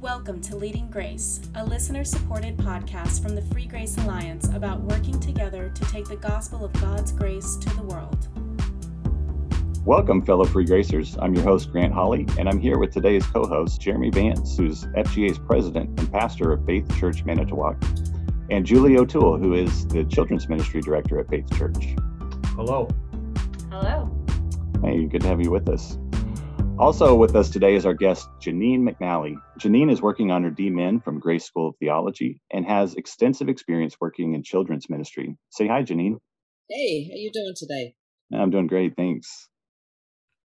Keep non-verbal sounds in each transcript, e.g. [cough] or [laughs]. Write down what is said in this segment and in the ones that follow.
Welcome to Leading Grace, a listener supported podcast from the Free Grace Alliance about working together to take the gospel of God's grace to the world. Welcome, fellow Free Gracers. I'm your host, Grant Hawley, and I'm here with today's co host, Jeremy Vance, who's FGA's president and pastor of Faith Church Manitowoc, and Julie O'Toole, who is the children's ministry director at Faith Church. Hello. Hello. Hey, good to have you with us. Also with us today is our guest, Janine McNally. Janine is working on her DMin from Grace School of Theology and has extensive experience working in children's ministry. Say hi, Janine. Hey, how are you doing today? I'm doing great, thanks.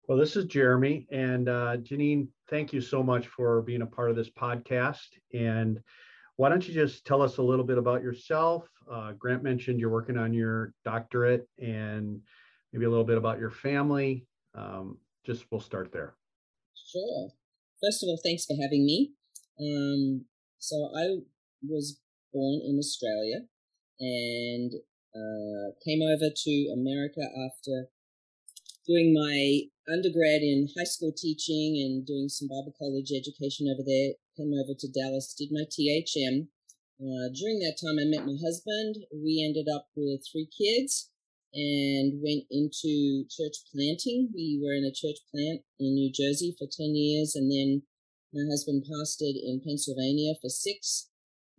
Well, this is Jeremy. And uh, Janine, thank you so much for being a part of this podcast. And why don't you just tell us a little bit about yourself? Uh, Grant mentioned you're working on your doctorate and maybe a little bit about your family. Um, just we'll start there. Sure. First of all, thanks for having me. Um, so I was born in Australia and uh, came over to America after doing my undergrad in high school teaching and doing some Bible college education over there. Came over to Dallas, did my THM. Uh, during that time, I met my husband. We ended up with three kids and went into church planting. We were in a church plant in New Jersey for 10 years, and then my husband pastored in Pennsylvania for six.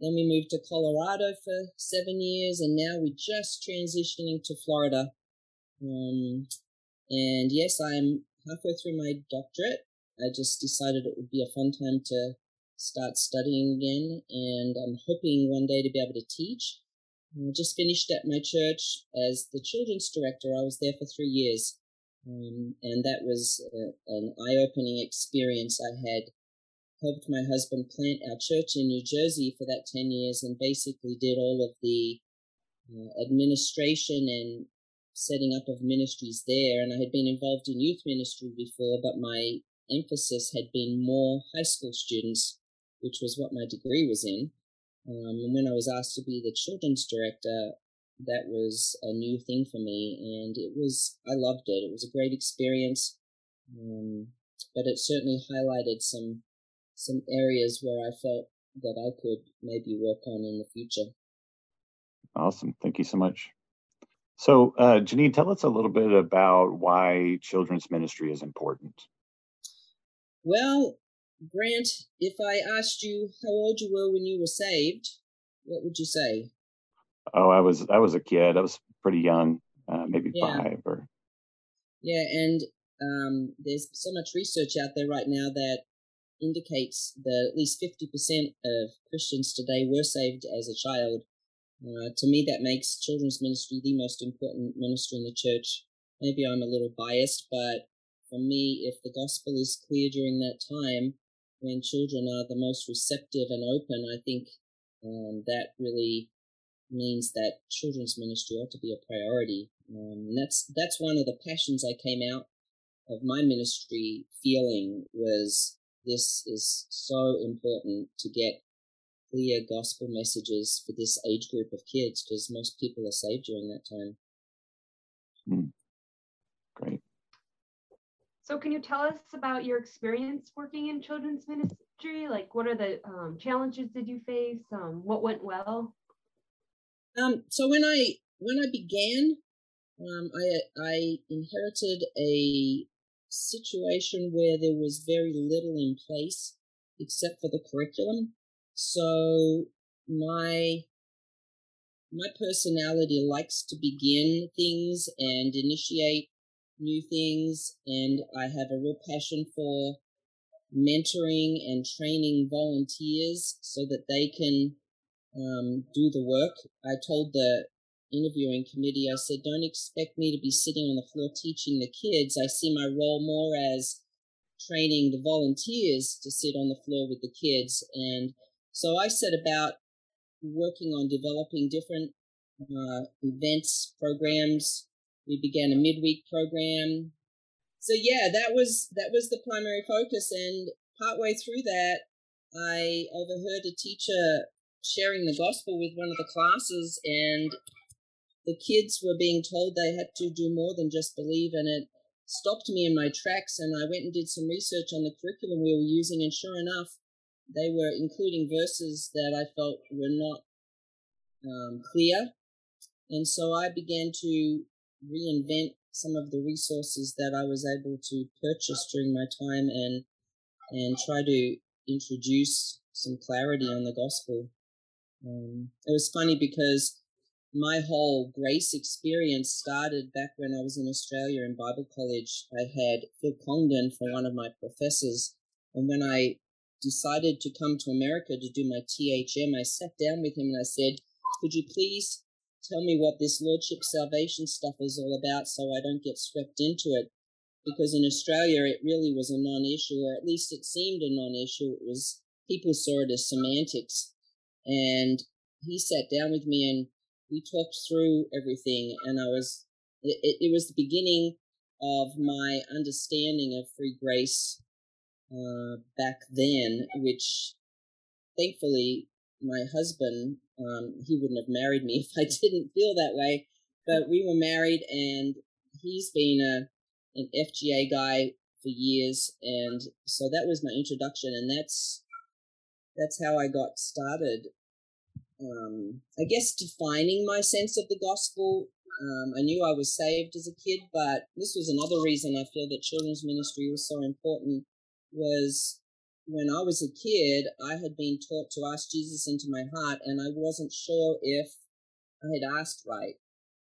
Then we moved to Colorado for seven years, and now we're just transitioning to Florida. Um, and yes, I'm halfway through my doctorate. I just decided it would be a fun time to start studying again, and I'm hoping one day to be able to teach. I just finished at my church as the children's director. I was there for three years. Um, and that was uh, an eye opening experience. I had helped my husband plant our church in New Jersey for that 10 years and basically did all of the uh, administration and setting up of ministries there. And I had been involved in youth ministry before, but my emphasis had been more high school students, which was what my degree was in. Um, and when I was asked to be the children's director, that was a new thing for me, and it was I loved it. It was a great experience, um, but it certainly highlighted some some areas where I felt that I could maybe work on in the future. Awesome, thank you so much. So, uh, Janine, tell us a little bit about why children's ministry is important. Well, Grant, if I asked you how old you were when you were saved, what would you say? Oh, I was I was a kid. I was pretty young, uh, maybe yeah. five or. Yeah, and um, there's so much research out there right now that indicates that at least fifty percent of Christians today were saved as a child. Uh, to me, that makes children's ministry the most important ministry in the church. Maybe I'm a little biased, but for me, if the gospel is clear during that time, when children are the most receptive and open, I think um, that really means that children's ministry ought to be a priority. Um, that's that's one of the passions I came out of my ministry feeling was this is so important to get clear gospel messages for this age group of kids because most people are saved during that time. So, can you tell us about your experience working in children's ministry? Like, what are the um, challenges did you face? Um, what went well? Um, so when I when I began, um, I I inherited a situation where there was very little in place except for the curriculum. So my my personality likes to begin things and initiate new things, and I have a real passion for mentoring and training volunteers so that they can um, do the work. I told the interviewing committee, I said, don't expect me to be sitting on the floor teaching the kids. I see my role more as training the volunteers to sit on the floor with the kids. And so I set about working on developing different uh, events, programs, we began a midweek program. So yeah, that was that was the primary focus. And partway through that, I overheard a teacher sharing the gospel with one of the classes, and the kids were being told they had to do more than just believe, and it stopped me in my tracks. And I went and did some research on the curriculum we were using, and sure enough, they were including verses that I felt were not um, clear. And so I began to reinvent some of the resources that I was able to purchase during my time and and try to introduce some clarity on the gospel. Um, it was funny because my whole grace experience started back when I was in Australia in Bible college. I had Phil Congdon for one of my professors, and when I decided to come to America to do my THM, I sat down with him and I said, "Could you please tell me what this Lordship salvation stuff is all about so I don't get swept into it?" Because in Australia, it really was a non-issue, or at least it seemed a non-issue. It was people saw it as semantics, and he sat down with me and we talked through everything, and I was it, it was the beginning of my understanding of free grace uh, back then, which thankfully my husband um, he wouldn't have married me [laughs] if I didn't feel that way. But we were married, and he's been a an FGA guy for years, and so that was my introduction, and that's that's how I got started um, I guess, defining my sense of the gospel. Um, I knew I was saved as a kid, but this was another reason I feel that children's ministry was so important. Was when I was a kid, I had been taught to ask Jesus into my heart, and I wasn't sure if I had asked right.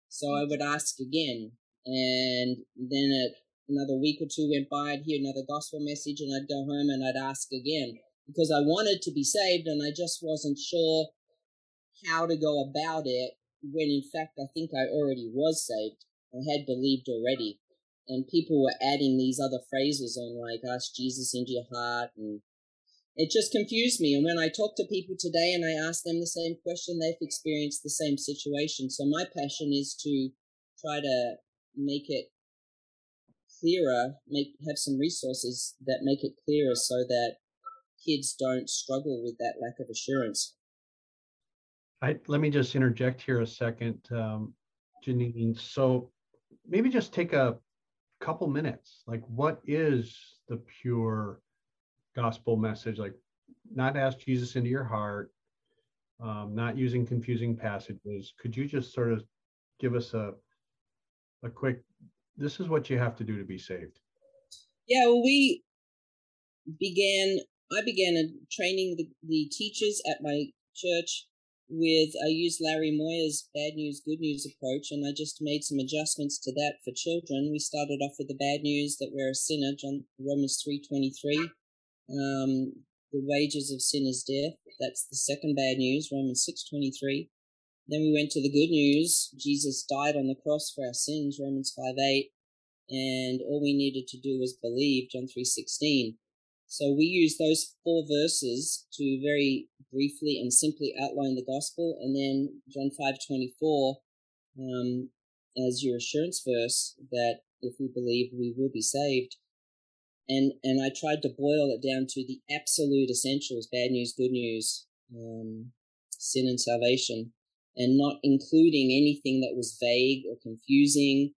So I would ask again, and then at another week or two went by, I'd hear another gospel message, and I'd go home and I'd ask again because I wanted to be saved, and I just wasn't sure how to go about it when in fact I think I already was saved. I had believed already. And people were adding these other phrases on like ask Jesus into your heart and it just confused me. And when I talk to people today and I ask them the same question, they've experienced the same situation. So my passion is to try to make it clearer, make have some resources that make it clearer so that kids don't struggle with that lack of assurance. I, let me just interject here a second, um, Janine. So maybe just take a couple minutes. Like, what is the pure gospel message? Like, not ask Jesus into your heart, um, not using confusing passages. Could you just sort of give us a a quick? This is what you have to do to be saved. Yeah, well, we began. I began training the, the teachers at my church with I used Larry Moyer's bad news, good news approach, and I just made some adjustments to that for children. We started off with the bad news that we're a sinner, John Romans three twenty three. Um, the wages of sin is death. That's the second bad news, Romans six twenty three. Then we went to the good news. Jesus died on the cross for our sins, Romans five eight, and all we needed to do was believe, John three sixteen. So we use those four verses to very briefly and simply outline the gospel, and then John five twenty four um, as your assurance verse that if we believe, we will be saved. And and I tried to boil it down to the absolute essentials: bad news, good news, um, sin and salvation, and not including anything that was vague or confusing.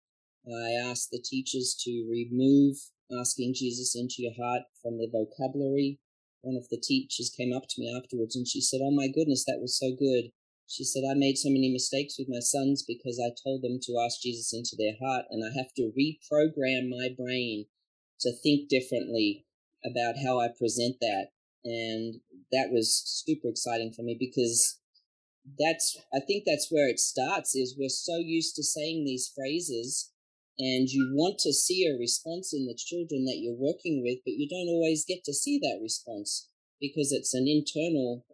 I asked the teachers to remove asking Jesus into your heart from the vocabulary. One of the teachers came up to me afterwards and she said, Oh my goodness, that was so good. She said, I made so many mistakes with my sons because I told them to ask Jesus into their heart, and I have to reprogram my brain to think differently about how I present that. And that was super exciting for me because that's, I think that's where it starts is we're so used to saying these phrases and you want to see a response in the children that you're working with, but you don't always get to see that response because it's an internal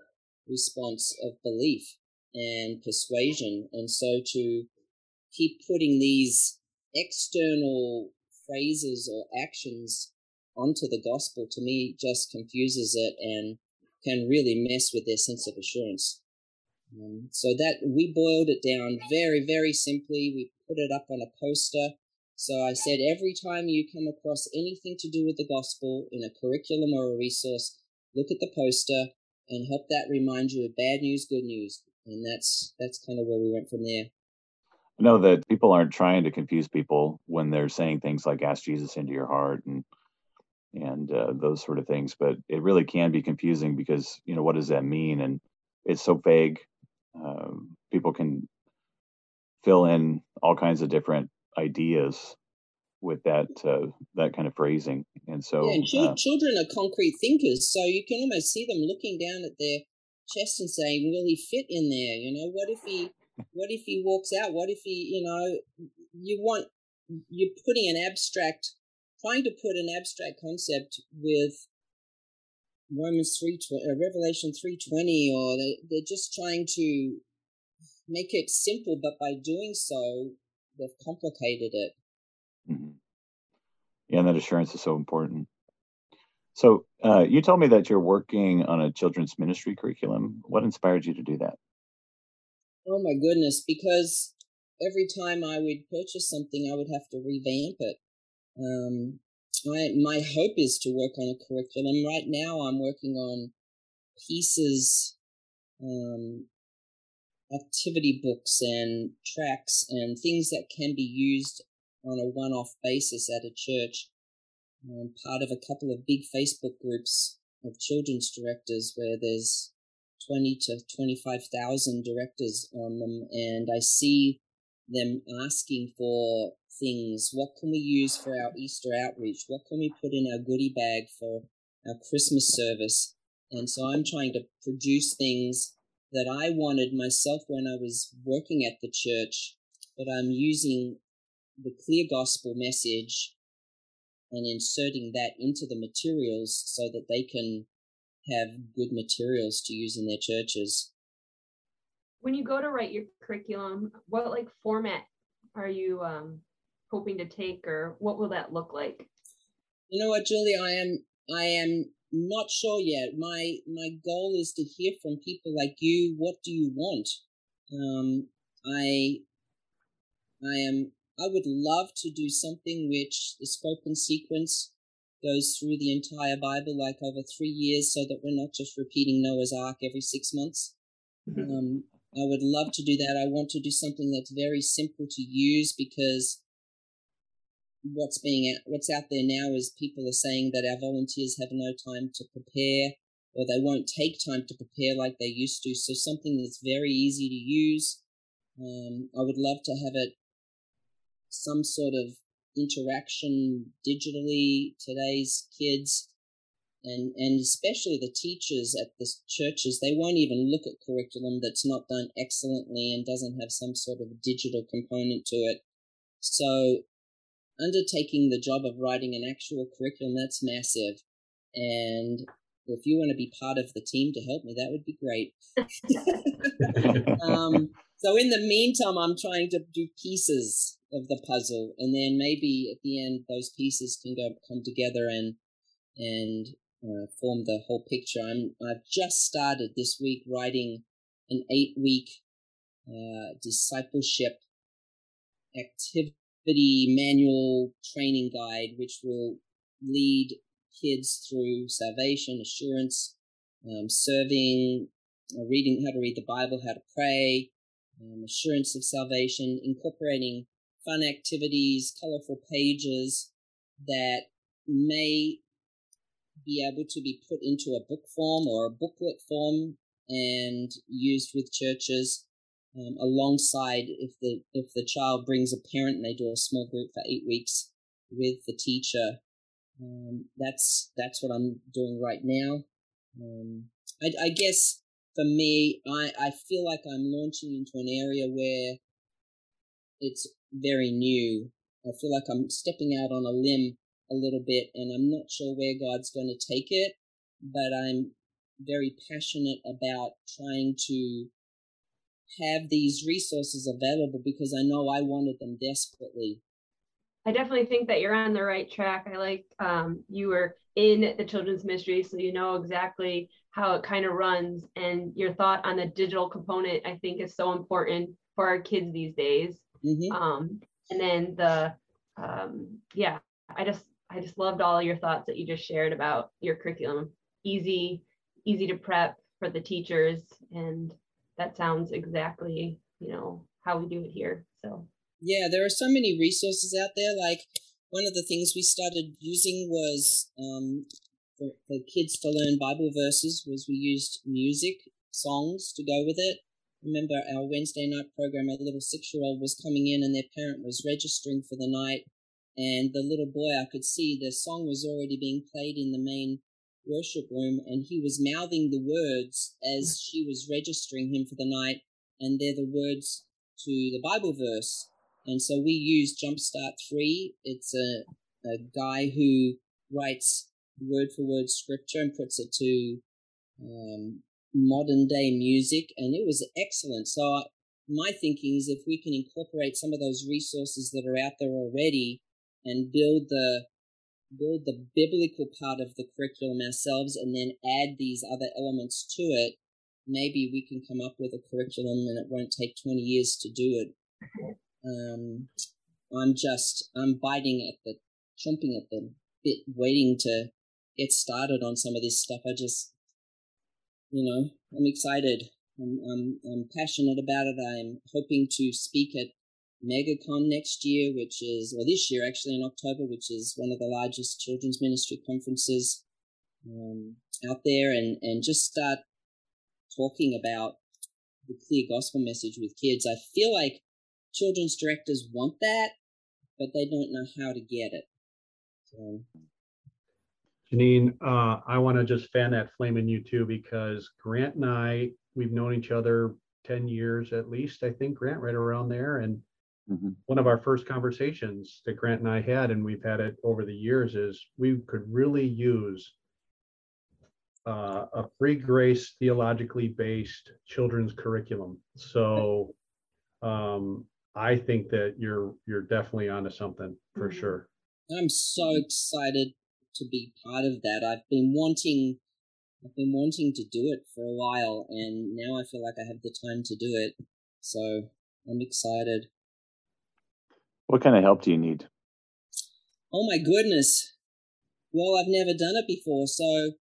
response of belief and persuasion. And so to keep putting these external phrases or actions onto the gospel to me just confuses it and can really mess with their sense of assurance. Um, so that we boiled it down very, very simply. We put it up on a poster so I said every time you come across anything to do with the gospel in a curriculum or a resource, look at the poster and help that remind you of bad news, good news. And that's that's kind of where we went from there. Know that people aren't trying to confuse people when they're saying things like ask Jesus into your heart and and uh, those sort of things. But it really can be confusing because you know what does that mean, and it's so vague. Um, people can fill in all kinds of different ideas with that uh, that kind of phrasing, and so yeah, uh, children are concrete thinkers, so you can almost see them looking down at their chest and saying, "Will he fit in there? You know, what if he, what if he walks out? What if he, you know, you want you're putting an abstract, trying to put an abstract concept with Romans three, uh, Revelation three twenty, or they, they're just trying to make it simple, but by doing so, they've complicated it. Mm-hmm. Yeah, and that assurance is so important. So, uh, you told me that you're working on a children's ministry curriculum. What inspired you to do that? Oh my goodness, because every time I would purchase something, I would have to revamp it. Um, I, my hope is to work on a curriculum. Right now, I'm working on pieces um, activity books and tracks and things that can be used on a one-off basis at a church. I'm part of a couple of big Facebook groups of children's directors where there's 20 to 25,000 directors on them and I see them asking for things. What can we use for our Easter outreach? What can we put in our goodie bag for our Christmas service? And so I'm trying to produce things that I wanted myself when I was working at the church, but I'm using the clear gospel message and inserting that into the materials so that they can have good materials to use in their churches. When you go to write your curriculum, what like format are you um, hoping to take, or what will that look like? You know what, Julie, I am I am not sure yet. My my goal is to hear from people like you. What do you want? Um, I I am. I would love to do something which the spoken sequence goes through the entire Bible, like over three years, so that we're not just repeating Noah's Ark every six months. Mm-hmm. Um, I would love to do that. I want to do something that's very simple to use because what's being out, what's out there now is people are saying that our volunteers have no time to prepare or they won't take time to prepare like they used to. So something that's very easy to use. Um, I would love to have it some sort of interaction digitally. Today's kids and and especially the teachers at the churches, they won't even look at curriculum that's not done excellently and doesn't have some sort of digital component to it. So undertaking the job of writing an actual curriculum, that's massive. And if you want to be part of the team to help me, that would be great. [laughs] [laughs] um, so in the meantime, I'm trying to do pieces of the puzzle, and then maybe at the end, those pieces can go come together and and uh, form the whole picture. I'm I've just started this week writing an eight week uh, discipleship activity manual training guide, which will lead kids through salvation, assurance, um, serving, uh, reading how to read the Bible, how to pray, um, assurance of salvation, incorporating fun activities, colorful pages that may be able to be put into a book form or a booklet form and used with churches um, alongside if the if the child brings a parent and they do a small group for eight weeks with the teacher. Um, that's that's what I'm doing right now. Um, I, I guess for me, I, I feel like I'm launching into an area where it's very new. I feel like I'm stepping out on a limb a little bit, and I'm not sure where God's going to take it, but I'm very passionate about trying to have these resources available because I know I wanted them desperately. I definitely think that you're on the right track. I like um, you were in the children's ministry, so you know exactly how it kind of runs. And your thought on the digital component, I think, is so important for our kids these days. Mm-hmm. Um, and then the, um, yeah, I just, I just loved all your thoughts that you just shared about your curriculum. Easy, easy to prep for the teachers and that sounds exactly, you know, how we do it here. So yeah, there are so many resources out there. Like one of the things we started using was um, for, for kids to learn Bible verses was we used music songs to go with it. Remember our Wednesday night program, a little six year old was coming in and their parent was registering for the night. And the little boy, I could see the song was already being played in the main worship room and he was mouthing the words as she was registering him for the night. And they're the words to the Bible verse. And so we use Jumpstart 3. It's a, a guy who writes word for word scripture and puts it to um, modern day music, and it was excellent. So I, my thinking is if we can incorporate some of those resources that are out there already and build the build the biblical part of the curriculum ourselves and then add these other elements to it, maybe we can come up with a curriculum and it won't take 20 years to do it. Um, I'm just, I'm biting at the, chomping at the bit, waiting to get started on some of this stuff. I just, you know, I'm excited. I'm, I'm, I'm passionate about it. I'm hoping to speak at MegaCon next year, which is, well, this year actually in October, which is one of the largest children's ministry conferences um, out there, and, and just start talking about the clear gospel message with kids. I feel like children's directors want that, but they don't know how to get it. So Janine, uh, I want to just fan that flame in you too, because Grant and I, we've known each other 10 years at least, I think, Grant, right around there. And mm-hmm. one of our first conversations that Grant and I had, and we've had it over the years, is we could really use uh, a free grace theologically based children's curriculum. So um, I think that you're you're definitely onto something for mm-hmm. sure. I'm so excited to be part of that. I've been wanting I've been wanting to do it for a while and now I feel like I have the time to do it. So I'm excited. What kind of help do you need? Oh my goodness. Well, I've never done it before, so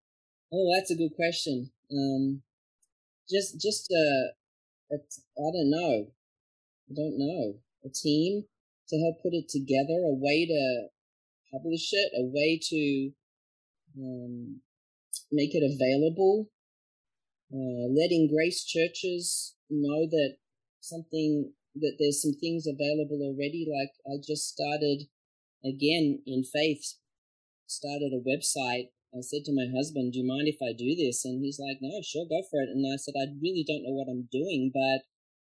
oh, that's a good question. Um, just just a, a I don't know. I don't know. A team to help put it together, a way to publish it, a way to um, make it available, uh, letting grace churches know that something that there's some things available already. Like I just started again in faith, started a website. I said to my husband, "Do you mind if I do this?" And he's like, "No, sure, go for it." And I said, "I really don't know what I'm doing, but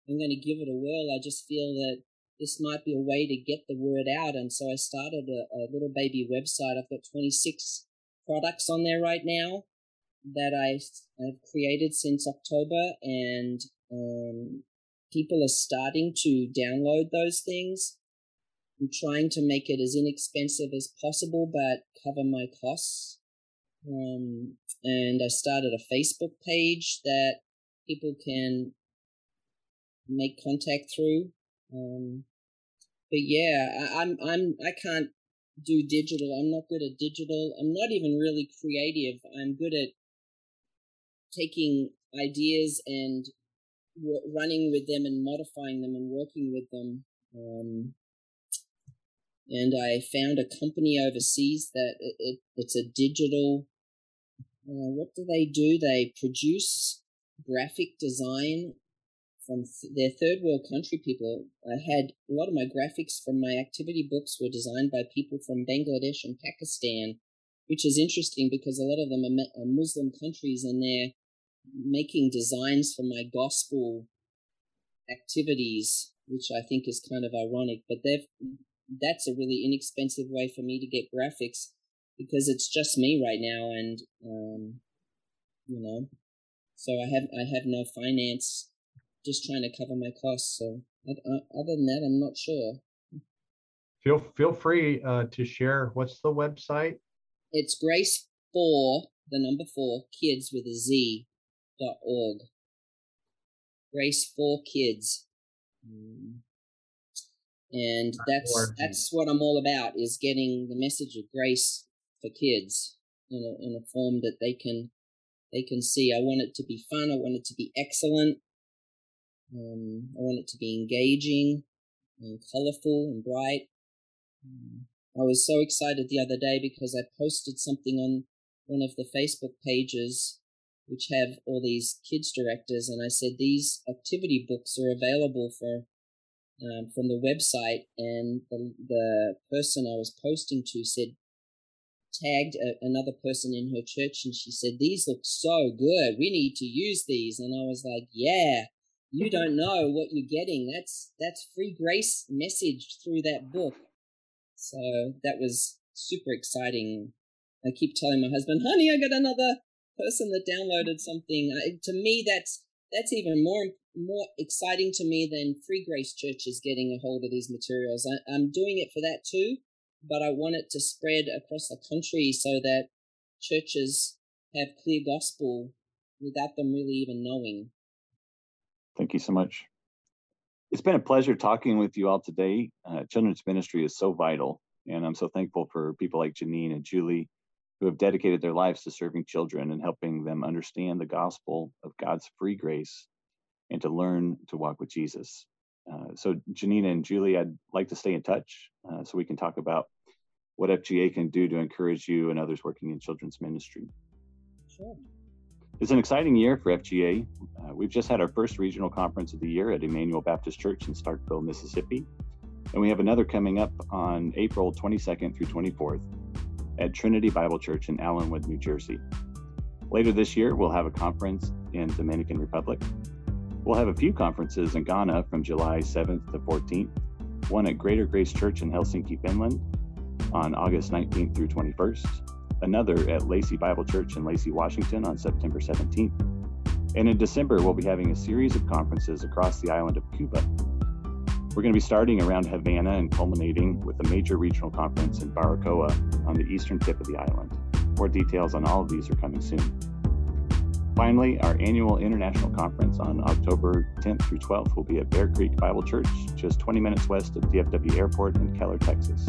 I'm going to give it a whirl. I just feel that this might be a way to get the word out. And so I started a, a little baby website. I've got 26 products on there right now that I have created since October, and um, people are starting to download those things. I'm trying to make it as inexpensive as possible, but cover my costs. Um, and I started a Facebook page that people can make contact through. Um, but yeah, I, I'm I'm I can't do digital. I'm not good at digital. I'm not even really creative. I'm good at taking ideas and w- running with them and modifying them and working with them. Um, and I found a company overseas that it, it it's a digital. Uh, what do they do? They produce graphic design from their third world country people. I had a lot of my graphics from my activity books were designed by people from Bangladesh and Pakistan, which is interesting because a lot of them are Muslim countries and they're making designs for my gospel activities, which I think is kind of ironic. But they've that's a really inexpensive way for me to get graphics because it's just me right now, and um, you know, so I have I have no finance just trying to cover my costs. So other than that, I'm not sure. Feel feel free uh, to share. What's the website? It's Grace for the number four kids with a Z dot org. Grace for kids. Mm. And that's that's what I'm all about is getting the message of grace for kids in a in a form that they can they can see. I want it to be fun. I want it to be excellent. Um, I want it to be engaging and colorful and bright. Um, I was so excited the other day because I posted something on one of the Facebook pages which have all these kids directors, and I said these activity books are available for um, from the website, and the, the person I was posting to said tagged a, another person in her church, and she said these look so good. We need to use these, and I was like, yeah. You don't know what you're getting. That's that's free grace message through that book. So that was super exciting. I keep telling my husband, "Honey, I got another person that downloaded something." I, to me, that's that's even more more exciting to me than Free Grace churches getting a hold of these materials. I, I'm doing it for that too, but I want it to spread across the country so that churches have clear gospel without them really even knowing. Thank you so much. It's been a pleasure talking with you all today. Uh, children's ministry is so vital, and I'm so thankful for people like Janine and Julie who have dedicated their lives to serving children and helping them understand the gospel of God's free grace and to learn to walk with Jesus. Uh, so, Janina and Julie, I'd like to stay in touch uh, so we can talk about what FGA can do to encourage you and others working in children's ministry. Sure. It's an exciting year for FGA. Uh, we've just had our first regional conference of the year at Emmanuel Baptist Church in Starkville, Mississippi. And we have another coming up on April 22nd through 24th at Trinity Bible Church in Allenwood, New Jersey. Later this year, we'll have a conference in Dominican Republic. We'll have a few conferences in Ghana from July 7th to 14th, one at Greater Grace Church in Helsinki, Finland on August 19th through 21st, another at Lacey Bible Church in Lacey, Washington on September 17th. And in December, we'll be having a series of conferences across the island of Cuba we're going to be starting around Havana and culminating with a major regional conference in Baracoa on the eastern tip of the island. More details on all of these are coming soon. Finally, our annual international conference on October 10th through 12th will be at Bear Creek Bible Church, just 20 minutes west of DFW Airport in Keller, Texas.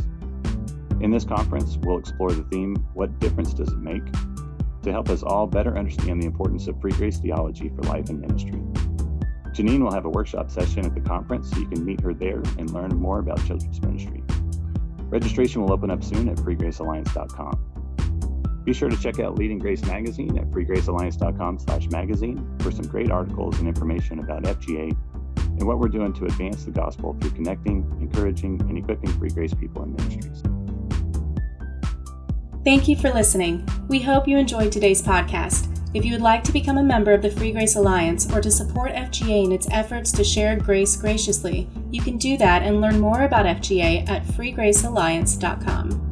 In this conference, we'll explore the theme What Difference Does It Make? to help us all better understand the importance of free grace theology for life and ministry. Janine will have a workshop session at the conference, so you can meet her there and learn more about children's ministry. Registration will open up soon at freegracealliance.com. Be sure to check out Leading Grace magazine at freegracealliance.com/magazine for some great articles and information about FGA and what we're doing to advance the gospel through connecting, encouraging, and equipping Free Grace people in ministries. Thank you for listening. We hope you enjoyed today's podcast. If you would like to become a member of the Free Grace Alliance or to support FGA in its efforts to share grace graciously, you can do that and learn more about FGA at freegracealliance.com.